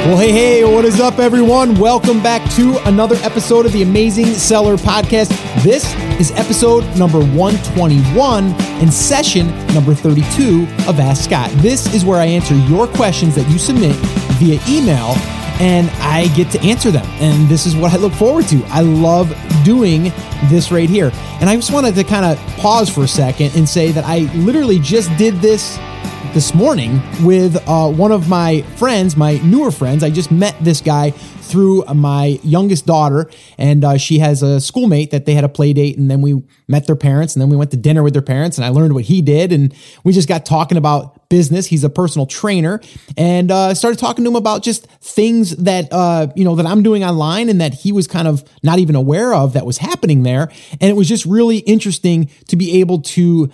Well, hey, hey, what is up, everyone? Welcome back to another episode of the Amazing Seller Podcast. This is episode number 121 and session number 32 of Ask Scott. This is where I answer your questions that you submit via email and I get to answer them. And this is what I look forward to. I love doing this right here. And I just wanted to kind of pause for a second and say that I literally just did this this morning with uh, one of my friends, my newer friends. I just met this guy through my youngest daughter, and uh, she has a schoolmate that they had a play date, and then we met their parents, and then we went to dinner with their parents, and I learned what he did, and we just got talking about business. He's a personal trainer, and uh, started talking to him about just things that uh, you know that I'm doing online, and that he was kind of not even aware of that was happening there, and it was just really interesting to be able to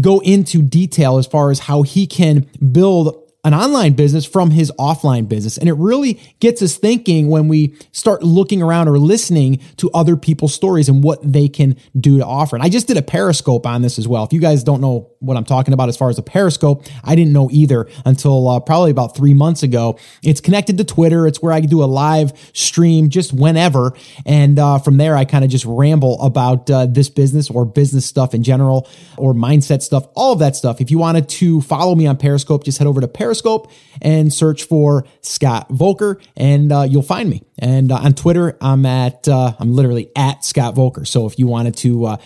go into detail as far as how he can build an online business from his offline business. And it really gets us thinking when we start looking around or listening to other people's stories and what they can do to offer. And I just did a Periscope on this as well. If you guys don't know what I'm talking about as far as a Periscope, I didn't know either until uh, probably about three months ago. It's connected to Twitter. It's where I do a live stream just whenever. And uh, from there, I kind of just ramble about uh, this business or business stuff in general or mindset stuff, all of that stuff. If you wanted to follow me on Periscope, just head over to Periscope Periscope and search for Scott Voelker, and uh, you'll find me. And uh, on Twitter, I'm at uh, I'm literally at Scott Voelker. So if you wanted to uh,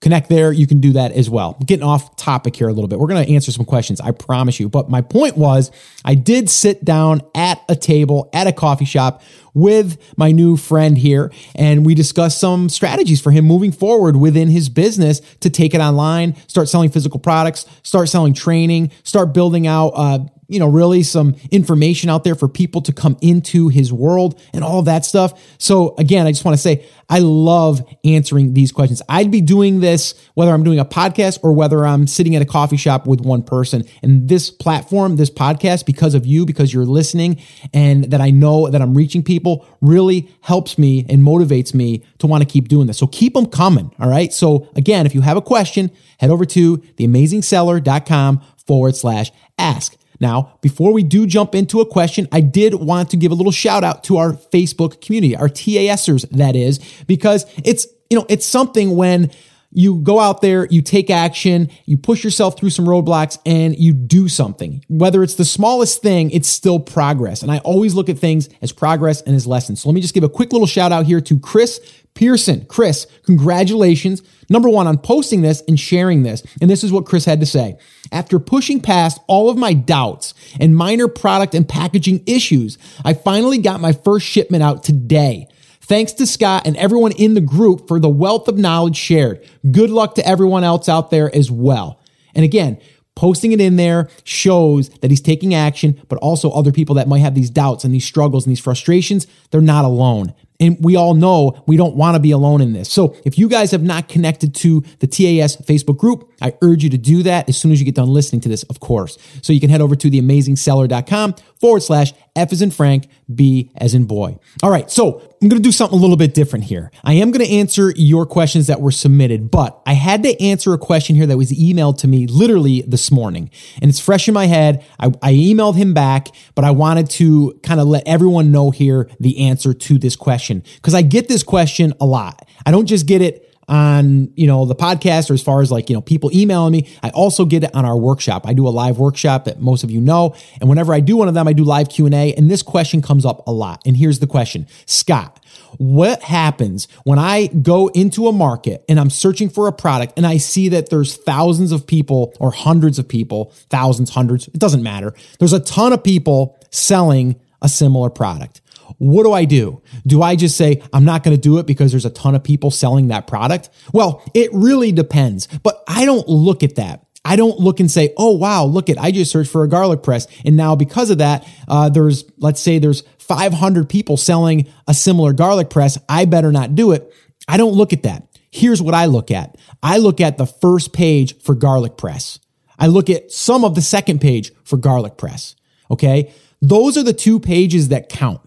connect there, you can do that as well. getting off topic here a little bit. We're going to answer some questions, I promise you. But my point was, I did sit down at a table at a coffee shop with my new friend here, and we discussed some strategies for him moving forward within his business to take it online, start selling physical products, start selling training, start building out. Uh, you know, really some information out there for people to come into his world and all that stuff. So again, I just want to say I love answering these questions. I'd be doing this whether I'm doing a podcast or whether I'm sitting at a coffee shop with one person. And this platform, this podcast, because of you, because you're listening and that I know that I'm reaching people really helps me and motivates me to want to keep doing this. So keep them coming. All right. So again, if you have a question, head over to theamazingseller.com forward slash ask. Now, before we do jump into a question, I did want to give a little shout out to our Facebook community, our TASers, that is, because it's, you know, it's something when you go out there, you take action, you push yourself through some roadblocks and you do something. Whether it's the smallest thing, it's still progress. And I always look at things as progress and as lessons. So let me just give a quick little shout out here to Chris Pearson. Chris, congratulations. Number one, on posting this and sharing this. And this is what Chris had to say. After pushing past all of my doubts and minor product and packaging issues, I finally got my first shipment out today. Thanks to Scott and everyone in the group for the wealth of knowledge shared. Good luck to everyone else out there as well. And again, posting it in there shows that he's taking action, but also other people that might have these doubts and these struggles and these frustrations, they're not alone. And we all know we don't want to be alone in this. So if you guys have not connected to the TAS Facebook group, I urge you to do that as soon as you get done listening to this, of course. So you can head over to theamazingseller.com forward slash F as in Frank, B as in boy. All right. So I'm going to do something a little bit different here. I am going to answer your questions that were submitted, but I had to answer a question here that was emailed to me literally this morning and it's fresh in my head. I, I emailed him back, but I wanted to kind of let everyone know here the answer to this question because I get this question a lot. I don't just get it on you know the podcast or as far as like you know people emailing me. I also get it on our workshop. I do a live workshop that most of you know. And whenever i do one of them i do live q&a and this question comes up a lot. And here's the question. Scott what happens when i go into a market and i'm searching for a product and i see that there's thousands of people or hundreds of people thousands hundreds it doesn't matter. There's a ton of people selling a similar product what do I do? Do I just say, I'm not going to do it because there's a ton of people selling that product? Well, it really depends, but I don't look at that. I don't look and say, oh, wow, look at, I just searched for a garlic press. And now because of that, uh, there's, let's say there's 500 people selling a similar garlic press. I better not do it. I don't look at that. Here's what I look at. I look at the first page for garlic press. I look at some of the second page for garlic press. Okay. Those are the two pages that count.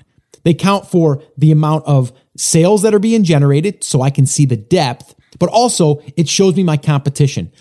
They count for the amount of sales that are being generated so I can see the depth, but also it shows me my competition.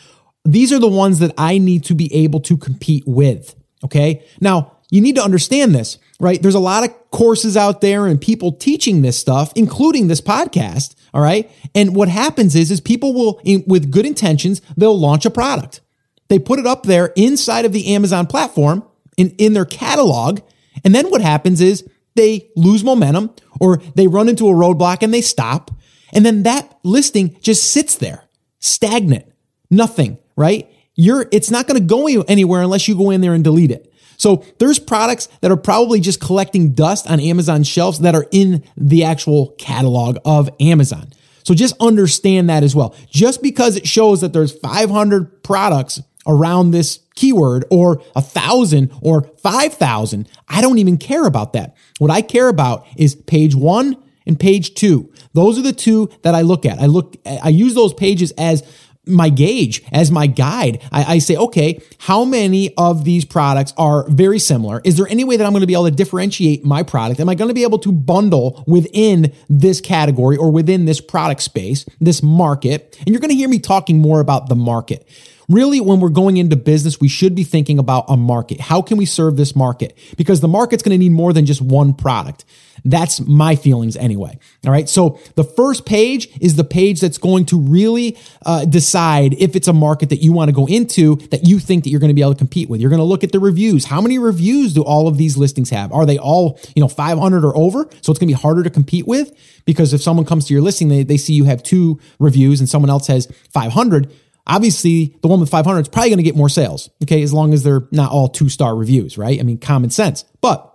These are the ones that I need to be able to compete with. Okay. Now, you need to understand this, right? There's a lot of courses out there and people teaching this stuff, including this podcast. All right. And what happens is, is people will, with good intentions, they'll launch a product. They put it up there inside of the Amazon platform in, in their catalog. And then what happens is they lose momentum or they run into a roadblock and they stop. And then that listing just sits there stagnant, nothing, right? You're, it's not going to go anywhere unless you go in there and delete it. So there's products that are probably just collecting dust on Amazon shelves that are in the actual catalog of Amazon. So just understand that as well. Just because it shows that there's 500 products around this keyword or a thousand or 5,000, I don't even care about that. What I care about is page one and page two. Those are the two that I look at. I look, I use those pages as my gauge as my guide. I, I, say, okay, how many of these products are very similar? Is there any way that I'm going to be able to differentiate my product? Am I going to be able to bundle within this category or within this product space, this market? And you're going to hear me talking more about the market. Really, when we're going into business, we should be thinking about a market. How can we serve this market? Because the market's going to need more than just one product. That's my feelings anyway. All right. So the first page is the page that's going to really uh, decide if it's a market that you want to go into that you think that you're going to be able to compete with. You're going to look at the reviews. How many reviews do all of these listings have? Are they all, you know, 500 or over? So it's going to be harder to compete with because if someone comes to your listing, they, they see you have two reviews and someone else has 500 Obviously, the one with 500 is probably going to get more sales, okay, as long as they're not all two star reviews, right? I mean, common sense. But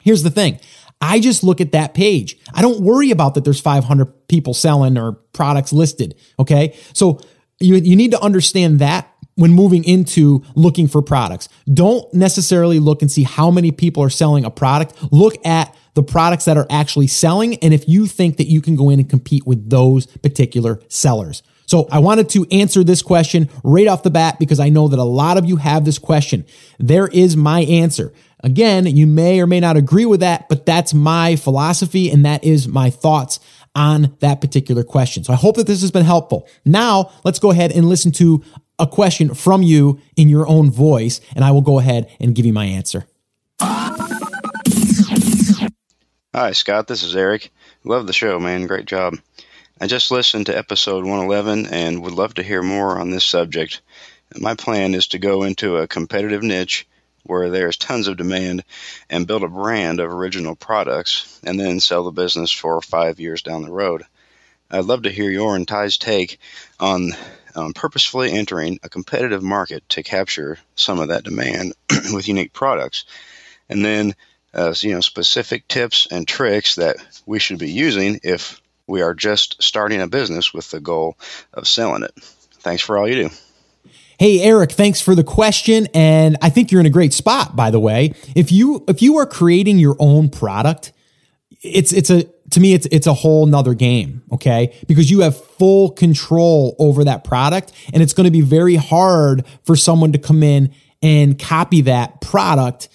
here's the thing I just look at that page. I don't worry about that there's 500 people selling or products listed, okay? So you, you need to understand that when moving into looking for products. Don't necessarily look and see how many people are selling a product. Look at the products that are actually selling. And if you think that you can go in and compete with those particular sellers. So I wanted to answer this question right off the bat because I know that a lot of you have this question. There is my answer. Again, you may or may not agree with that, but that's my philosophy and that is my thoughts on that particular question. So I hope that this has been helpful. Now let's go ahead and listen to a question from you in your own voice, and I will go ahead and give you my answer. Hi, Scott. This is Eric. Love the show, man. Great job. I just listened to episode 111 and would love to hear more on this subject. My plan is to go into a competitive niche where there's tons of demand and build a brand of original products and then sell the business for five years down the road. I'd love to hear your and Ty's take on um, purposefully entering a competitive market to capture some of that demand with unique products. And then, uh, you know, specific tips and tricks that we should be using if we are just starting a business with the goal of selling it. Thanks for all you do. Hey Eric, thanks for the question and I think you're in a great spot by the way. If you if you are creating your own product, it's it's a to me it's it's a whole nother game, okay? Because you have full control over that product and it's going to be very hard for someone to come in and copy that product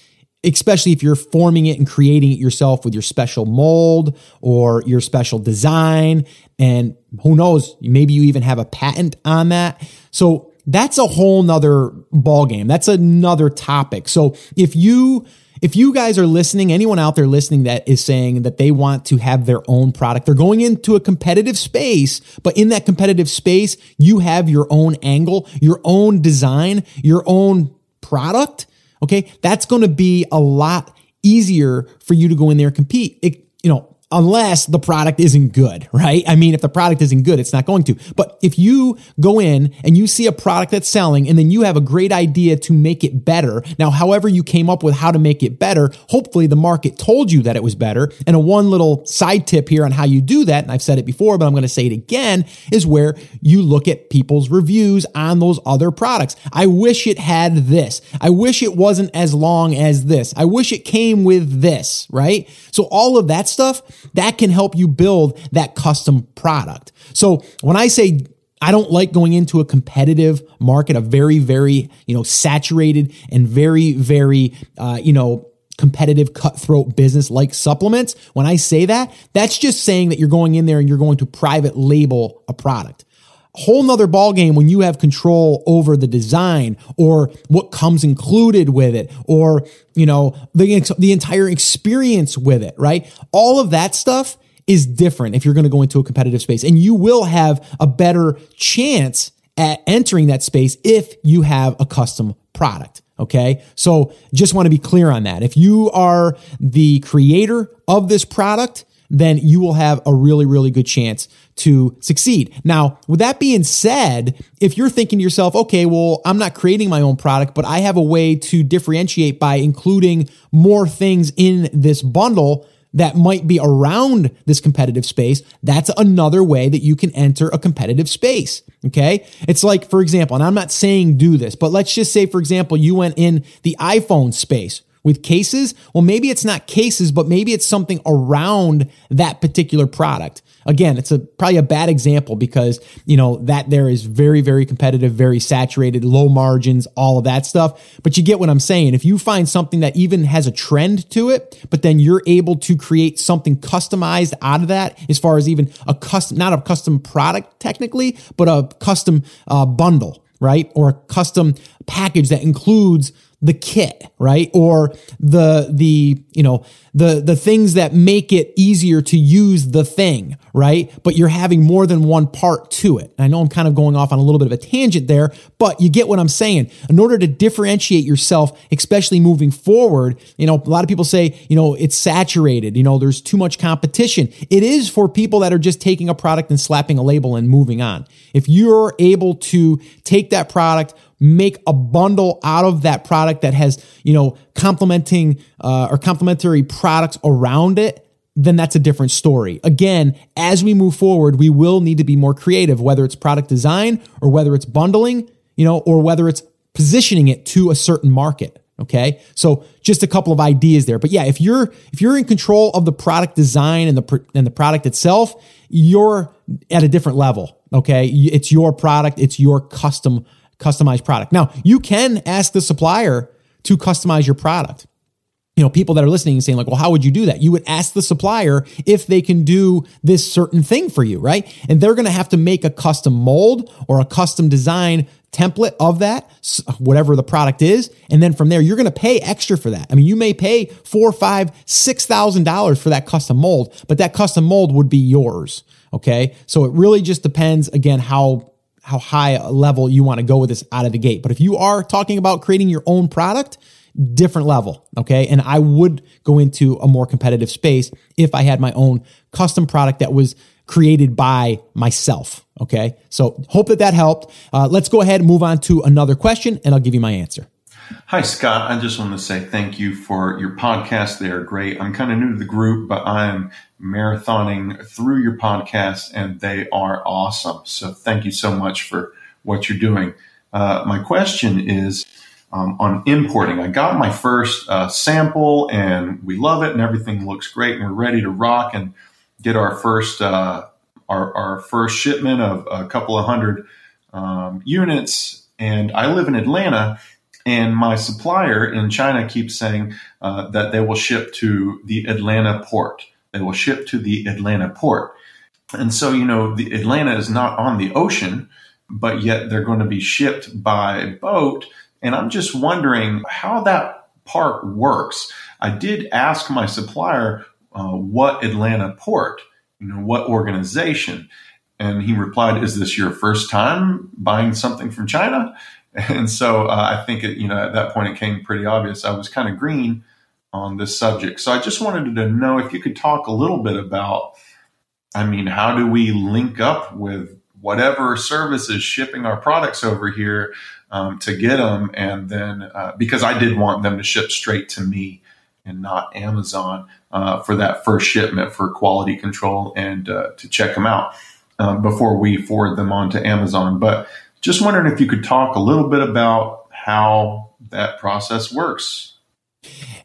especially if you're forming it and creating it yourself with your special mold or your special design. And who knows, maybe you even have a patent on that. So that's a whole nother ball game. That's another topic. So if you if you guys are listening, anyone out there listening that is saying that they want to have their own product, they're going into a competitive space, but in that competitive space, you have your own angle, your own design, your own product Okay. That's going to be a lot easier for you to go in there and compete. It, you know, unless the product isn't good, right? I mean, if the product isn't good, it's not going to. But if you go in and you see a product that's selling and then you have a great idea to make it better, now, however you came up with how to make it better, hopefully the market told you that it was better. And a one little side tip here on how you do that, and I've said it before, but I'm going to say it again, is where you look at people's reviews on those other products. I wish it had this. I wish it wasn't as long as this. I wish it came with this, right? So all of that stuff, that can help you build that custom product. So when I say I don't like going into a competitive market, a very, very, you know, saturated and very, very, uh, you know, competitive cutthroat business like supplements. When I say that, that's just saying that you're going in there and you're going to private label a product. Whole nother ballgame when you have control over the design or what comes included with it or, you know, the, the entire experience with it, right? All of that stuff is different if you're going to go into a competitive space and you will have a better chance at entering that space if you have a custom product. Okay. So just want to be clear on that. If you are the creator of this product, then you will have a really, really good chance to succeed. Now, with that being said, if you're thinking to yourself, okay, well, I'm not creating my own product, but I have a way to differentiate by including more things in this bundle that might be around this competitive space, that's another way that you can enter a competitive space. Okay. It's like, for example, and I'm not saying do this, but let's just say, for example, you went in the iPhone space with cases. Well, maybe it's not cases, but maybe it's something around that particular product. Again, it's a probably a bad example because, you know, that there is very, very competitive, very saturated, low margins, all of that stuff. But you get what I'm saying. If you find something that even has a trend to it, but then you're able to create something customized out of that, as far as even a custom, not a custom product technically, but a custom uh, bundle, right? Or a custom package that includes the kit, right? Or the the you know the the things that make it easier to use the thing, right? But you're having more than one part to it. I know I'm kind of going off on a little bit of a tangent there, but you get what I'm saying. In order to differentiate yourself, especially moving forward, you know, a lot of people say, you know, it's saturated, you know, there's too much competition. It is for people that are just taking a product and slapping a label and moving on. If you're able to take that product, make a bundle out of that product that has, you know, complementing uh, or complementary products around it, then that's a different story. Again, as we move forward, we will need to be more creative, whether it's product design or whether it's bundling, you know, or whether it's positioning it to a certain market. Okay. So just a couple of ideas there. But yeah, if you're, if you're in control of the product design and the, and the product itself, you're at a different level. Okay. It's your product. It's your custom customized product. Now, you can ask the supplier to customize your product. You know, people that are listening and saying, like, well, how would you do that? You would ask the supplier if they can do this certain thing for you, right? And they're going to have to make a custom mold or a custom design template of that, whatever the product is. And then from there, you're going to pay extra for that. I mean, you may pay four, five, six thousand dollars for that custom mold, but that custom mold would be yours. Okay. So it really just depends again how how high a level you want to go with this out of the gate. But if you are talking about creating your own product, different level. Okay. And I would go into a more competitive space if I had my own custom product that was created by myself. Okay. So hope that that helped. Uh, let's go ahead and move on to another question and I'll give you my answer. Hi, Scott. I just want to say thank you for your podcast. They are great. I'm kind of new to the group, but I am marathoning through your podcast and they are awesome. So thank you so much for what you're doing. Uh, my question is um, on importing. I got my first uh, sample and we love it and everything looks great and we're ready to rock and get our first uh, our, our first shipment of a couple of hundred um, units. And I live in Atlanta and my supplier in China keeps saying uh, that they will ship to the Atlanta port. They will ship to the Atlanta port. And so, you know, the Atlanta is not on the ocean, but yet they're going to be shipped by boat. And I'm just wondering how that part works. I did ask my supplier uh, what Atlanta port, you know, what organization. And he replied, Is this your first time buying something from China? And so uh, I think it, you know at that point it came pretty obvious I was kind of green on this subject. So I just wanted to know if you could talk a little bit about, I mean, how do we link up with whatever service is shipping our products over here um, to get them, and then uh, because I did want them to ship straight to me and not Amazon uh, for that first shipment for quality control and uh, to check them out um, before we forward them on to Amazon, but just wondering if you could talk a little bit about how that process works.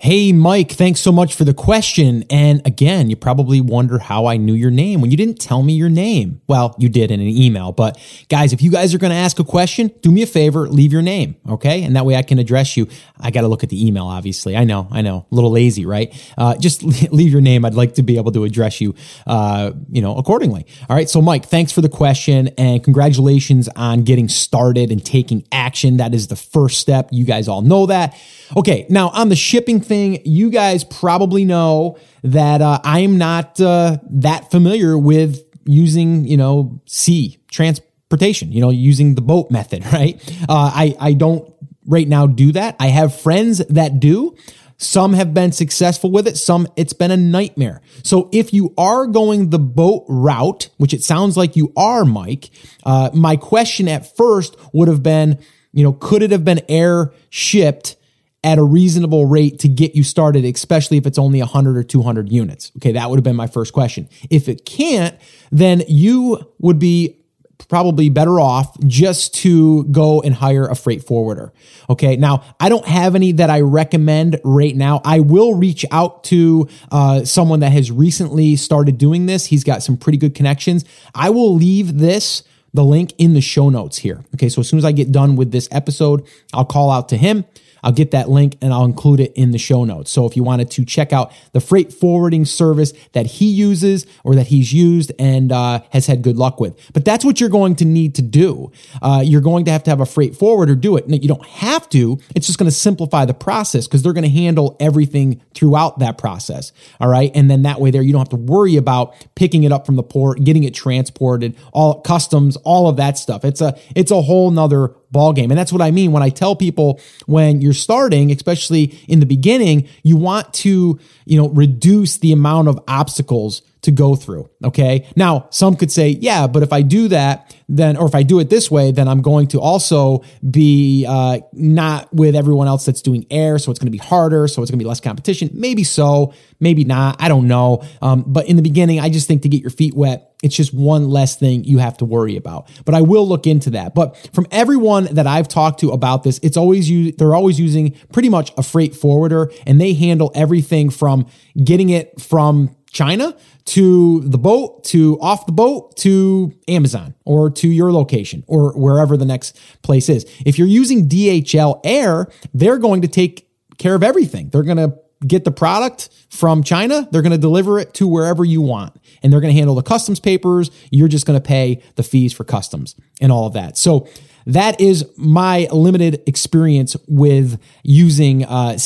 Hey, Mike, thanks so much for the question. And again, you probably wonder how I knew your name when you didn't tell me your name. Well, you did in an email, but guys, if you guys are going to ask a question, do me a favor, leave your name, okay? And that way I can address you. I got to look at the email, obviously. I know, I know, a little lazy, right? Uh, just leave your name. I'd like to be able to address you, uh, you know, accordingly. All right. So, Mike, thanks for the question and congratulations on getting started and taking action. That is the first step. You guys all know that. Okay. Now, on the shipping thing, you guys probably know that uh, I'm not uh, that familiar with using, you know, sea transportation, you know, using the boat method, right? Uh, I, I don't right now do that. I have friends that do. Some have been successful with it. Some it's been a nightmare. So if you are going the boat route, which it sounds like you are, Mike, uh, my question at first would have been, you know, could it have been air shipped at a reasonable rate to get you started, especially if it's only 100 or 200 units? Okay, that would have been my first question. If it can't, then you would be probably better off just to go and hire a freight forwarder. Okay. Now, I don't have any that I recommend right now. I will reach out to uh, someone that has recently started doing this. He's got some pretty good connections. I will leave this the link in the show notes here. Okay. So as soon as I get done with this episode, I'll call out to him. I'll get that link and I'll include it in the show notes. So if you wanted to check out the freight forwarding service that he uses or that he's used and uh, has had good luck with, but that's what you're going to need to do. Uh, you're going to have to have a freight forwarder do it. Now, you don't have to. It's just going to simplify the process because they're going to handle everything throughout that process. All right, and then that way there you don't have to worry about picking it up from the port, getting it transported, all customs, all of that stuff. It's a it's a whole nother ball game. And that's what I mean when I tell people when you're starting, especially in the beginning, you want to, you know, reduce the amount of obstacles to go through. Okay. Now, some could say, yeah, but if I do that, then, or if I do it this way, then I'm going to also be uh, not with everyone else that's doing air. So it's going to be harder. So it's going to be less competition. Maybe so, maybe not. I don't know. Um, but in the beginning, I just think to get your feet wet, it's just one less thing you have to worry about. But I will look into that. But from everyone that I've talked to about this, it's always you. They're always using pretty much a freight forwarder, and they handle everything from getting it from China to the boat to off the boat to Amazon or to your location or wherever the next place is. If you're using DHL Air, they're going to take care of everything. They're going to get the product from China, they're going to deliver it to wherever you want and they're going to handle the customs papers. You're just going to pay the fees for customs and all of that. So that is my limited experience with using uh,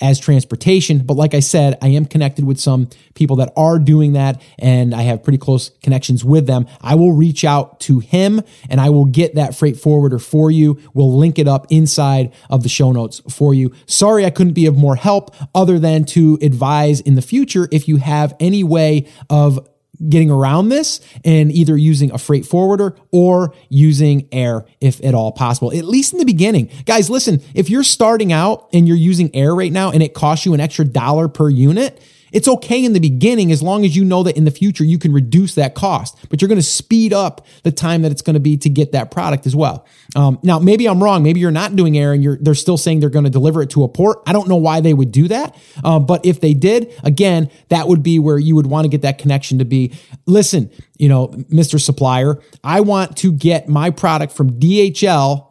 as transportation. But like I said, I am connected with some people that are doing that, and I have pretty close connections with them. I will reach out to him and I will get that freight forwarder for you. We'll link it up inside of the show notes for you. Sorry, I couldn't be of more help other than to advise in the future if you have any way of getting around this and either using a freight forwarder or using air if at all possible, at least in the beginning. Guys, listen, if you're starting out and you're using air right now and it costs you an extra dollar per unit, it's okay in the beginning as long as you know that in the future you can reduce that cost, but you're going to speed up the time that it's going to be to get that product as well. Um, now, maybe I'm wrong. Maybe you're not doing air and you're they're still saying they're going to deliver it to a port. I don't know why they would do that, um, but if they did, again, that would be where you would want to get that connection to be. Listen, you know, Mr. Supplier, I want to get my product from DHL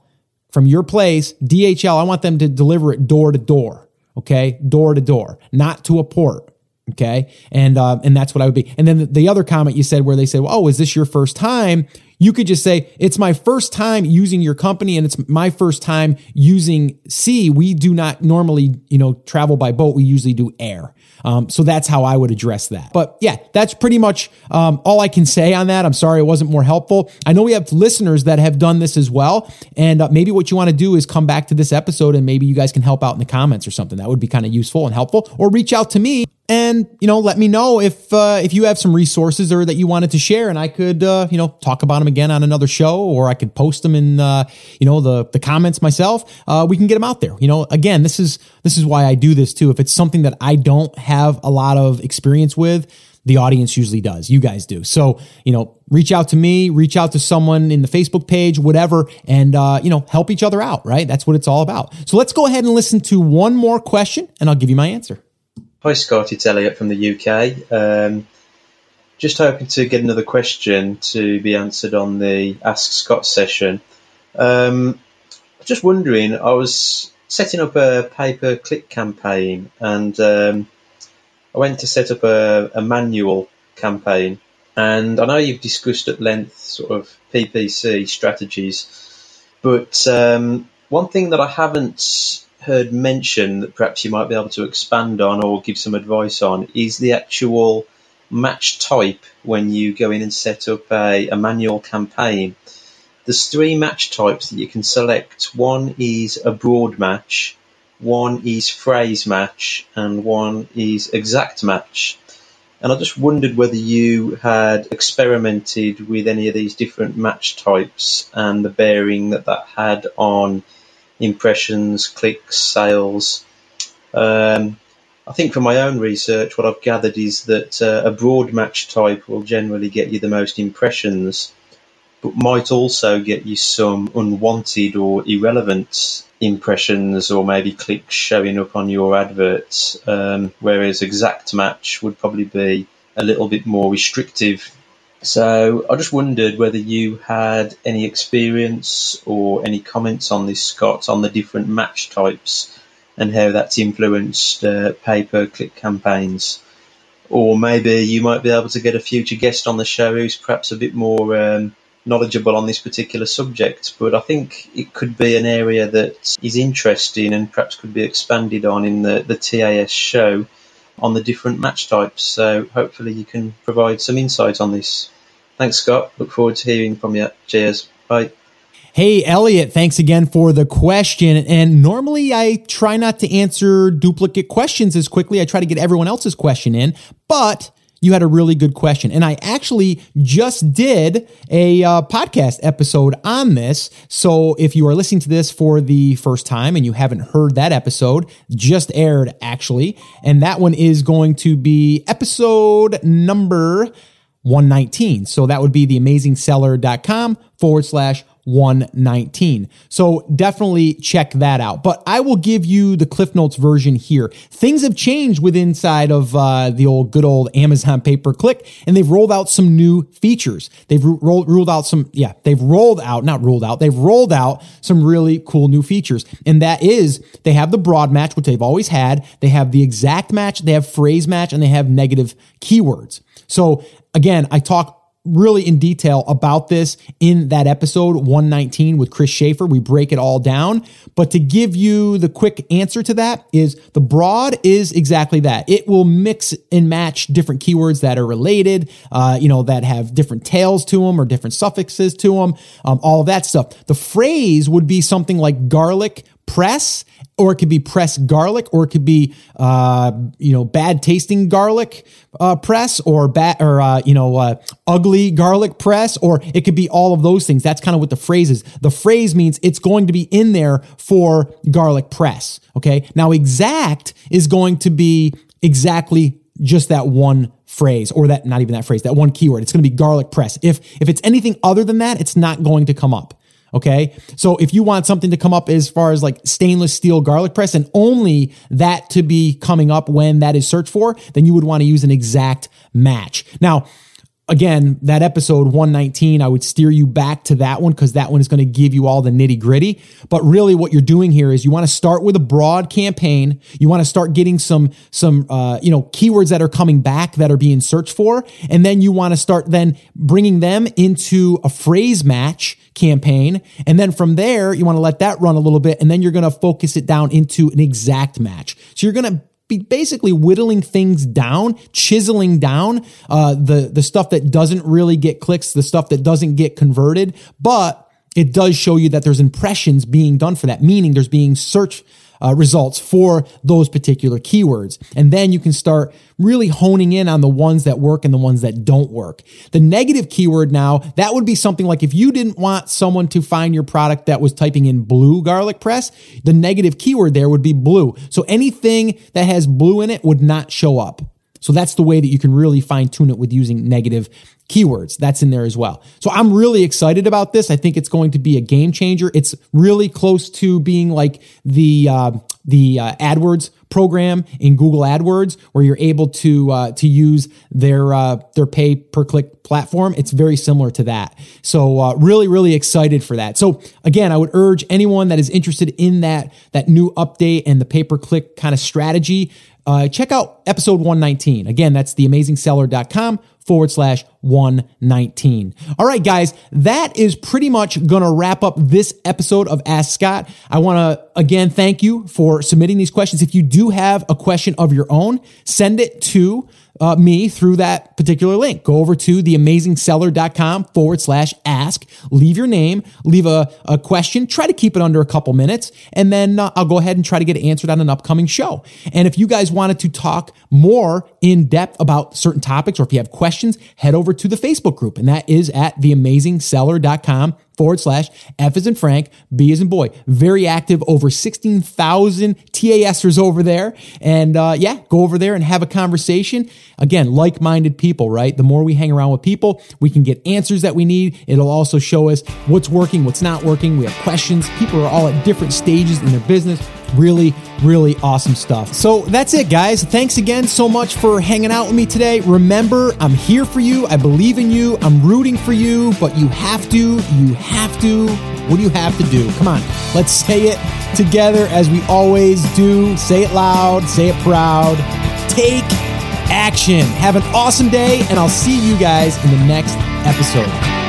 from your place, DHL. I want them to deliver it door to door. Okay, door to door, not to a port. Okay. And, uh, and that's what I would be. And then the, the other comment you said where they said, well, Oh, is this your first time? You could just say, it's my first time using your company and it's my first time using sea. We do not normally, you know, travel by boat. We usually do air. Um, so that's how I would address that. But yeah, that's pretty much um, all I can say on that. I'm sorry it wasn't more helpful. I know we have listeners that have done this as well. And uh, maybe what you want to do is come back to this episode and maybe you guys can help out in the comments or something. That would be kind of useful and helpful. Or reach out to me and you know let me know if uh, if you have some resources or that you wanted to share and i could uh, you know talk about them again on another show or i could post them in uh, you know the the comments myself uh, we can get them out there you know again this is this is why i do this too if it's something that i don't have a lot of experience with the audience usually does. You guys do. So, you know, reach out to me, reach out to someone in the Facebook page, whatever, and, uh, you know, help each other out, right? That's what it's all about. So let's go ahead and listen to one more question and I'll give you my answer. Hi, Scott. It's Elliot from the UK. Um, just hoping to get another question to be answered on the Ask Scott session. Um, just wondering, I was setting up a pay per click campaign and um, I went to set up a, a, manual campaign. And I know you've discussed at length sort of PPC strategies, but um, one thing that I haven't heard mentioned that perhaps you might be able to expand on or give some advice on is the actual match type when you go in and set up a, a manual campaign. There's three match types that you can select. One is a broad match, one is phrase match, and one is exact match. And I just wondered whether you had experimented with any of these different match types and the bearing that that had on impressions, clicks, sales. Um, I think from my own research, what I've gathered is that uh, a broad match type will generally get you the most impressions, but might also get you some unwanted or irrelevant impressions or maybe clicks showing up on your adverts, um, whereas exact match would probably be a little bit more restrictive. So I just wondered whether you had any experience or any comments on this, Scott, on the different match types and how that's influenced uh, pay per click campaigns. Or maybe you might be able to get a future guest on the show who's perhaps a bit more um, knowledgeable on this particular subject. But I think it could be an area that is interesting and perhaps could be expanded on in the, the TAS show on the different match types. So hopefully you can provide some insight on this. Thanks, Scott. Look forward to hearing from you. Cheers. Bye. Hey, Elliot, thanks again for the question. And normally I try not to answer duplicate questions as quickly. I try to get everyone else's question in, but you had a really good question. And I actually just did a uh, podcast episode on this. So if you are listening to this for the first time and you haven't heard that episode, just aired actually. And that one is going to be episode number 119. So that would be theamazingseller.com forward slash 119. So definitely check that out. But I will give you the Cliff Notes version here. Things have changed with inside of uh, the old good old Amazon pay per click, and they've rolled out some new features. They've rolled ruled out some, yeah, they've rolled out, not ruled out, they've rolled out some really cool new features. And that is they have the broad match, which they've always had. They have the exact match, they have phrase match, and they have negative keywords. So again, I talk really in detail about this in that episode 119 with Chris Schaefer. We break it all down. But to give you the quick answer to that is the broad is exactly that. It will mix and match different keywords that are related, uh, you know, that have different tails to them or different suffixes to them, um, all of that stuff. The phrase would be something like garlic press or it could be pressed garlic, or it could be uh, you know bad tasting garlic uh, press, or bad or uh, you know uh, ugly garlic press, or it could be all of those things. That's kind of what the phrase is. The phrase means it's going to be in there for garlic press. Okay, now exact is going to be exactly just that one phrase or that not even that phrase that one keyword it's going to be garlic press if if it's anything other than that it's not going to come up Okay. So if you want something to come up as far as like stainless steel garlic press and only that to be coming up when that is searched for, then you would want to use an exact match. Now, again, that episode 119, I would steer you back to that one because that one is going to give you all the nitty gritty. But really, what you're doing here is you want to start with a broad campaign. You want to start getting some some uh, you know keywords that are coming back that are being searched for, and then you want to start then bringing them into a phrase match campaign, and then from there you want to let that run a little bit, and then you're going to focus it down into an exact match. So you're going to basically whittling things down, chiseling down uh, the the stuff that doesn't really get clicks, the stuff that doesn't get converted, but it does show you that there's impressions being done for that, meaning there's being search uh, results for those particular keywords. And then you can start really honing in on the ones that work and the ones that don't work. The negative keyword now, that would be something like if you didn't want someone to find your product that was typing in blue garlic press, the negative keyword there would be blue. So anything that has blue in it would not show up. So that's the way that you can really fine tune it with using negative keywords. That's in there as well. So I'm really excited about this. I think it's going to be a game changer. It's really close to being like the uh, the uh, AdWords program in Google AdWords, where you're able to uh, to use their uh, their pay per click platform. It's very similar to that. So uh, really, really excited for that. So again, I would urge anyone that is interested in that that new update and the pay per click kind of strategy. Uh, check out episode 119. Again, that's theamazingseller.com forward slash 119. All right, guys, that is pretty much going to wrap up this episode of Ask Scott. I want to again thank you for submitting these questions. If you do have a question of your own, send it to uh, me through that particular link. Go over to theamazingseller.com forward slash ask. Leave your name, leave a, a question. Try to keep it under a couple minutes, and then uh, I'll go ahead and try to get it answered on an upcoming show. And if you guys wanted to talk more in depth about certain topics, or if you have questions, head over to the Facebook group, and that is at theamazingseller.com forward slash F is in Frank, B is in boy. Very active, over 16,000 TASers over there. And uh, yeah, go over there and have a conversation. Again, like minded people, right? The more we hang around with people, we can get answers that we need. It'll also show us what's working, what's not working. We have questions. People are all at different stages in their business. Really, really awesome stuff. So that's it, guys. Thanks again so much for hanging out with me today. Remember, I'm here for you. I believe in you. I'm rooting for you, but you have to, you have to. What do you have to do? Come on, let's say it together as we always do. Say it loud, say it proud. Take action. Have an awesome day, and I'll see you guys in the next episode.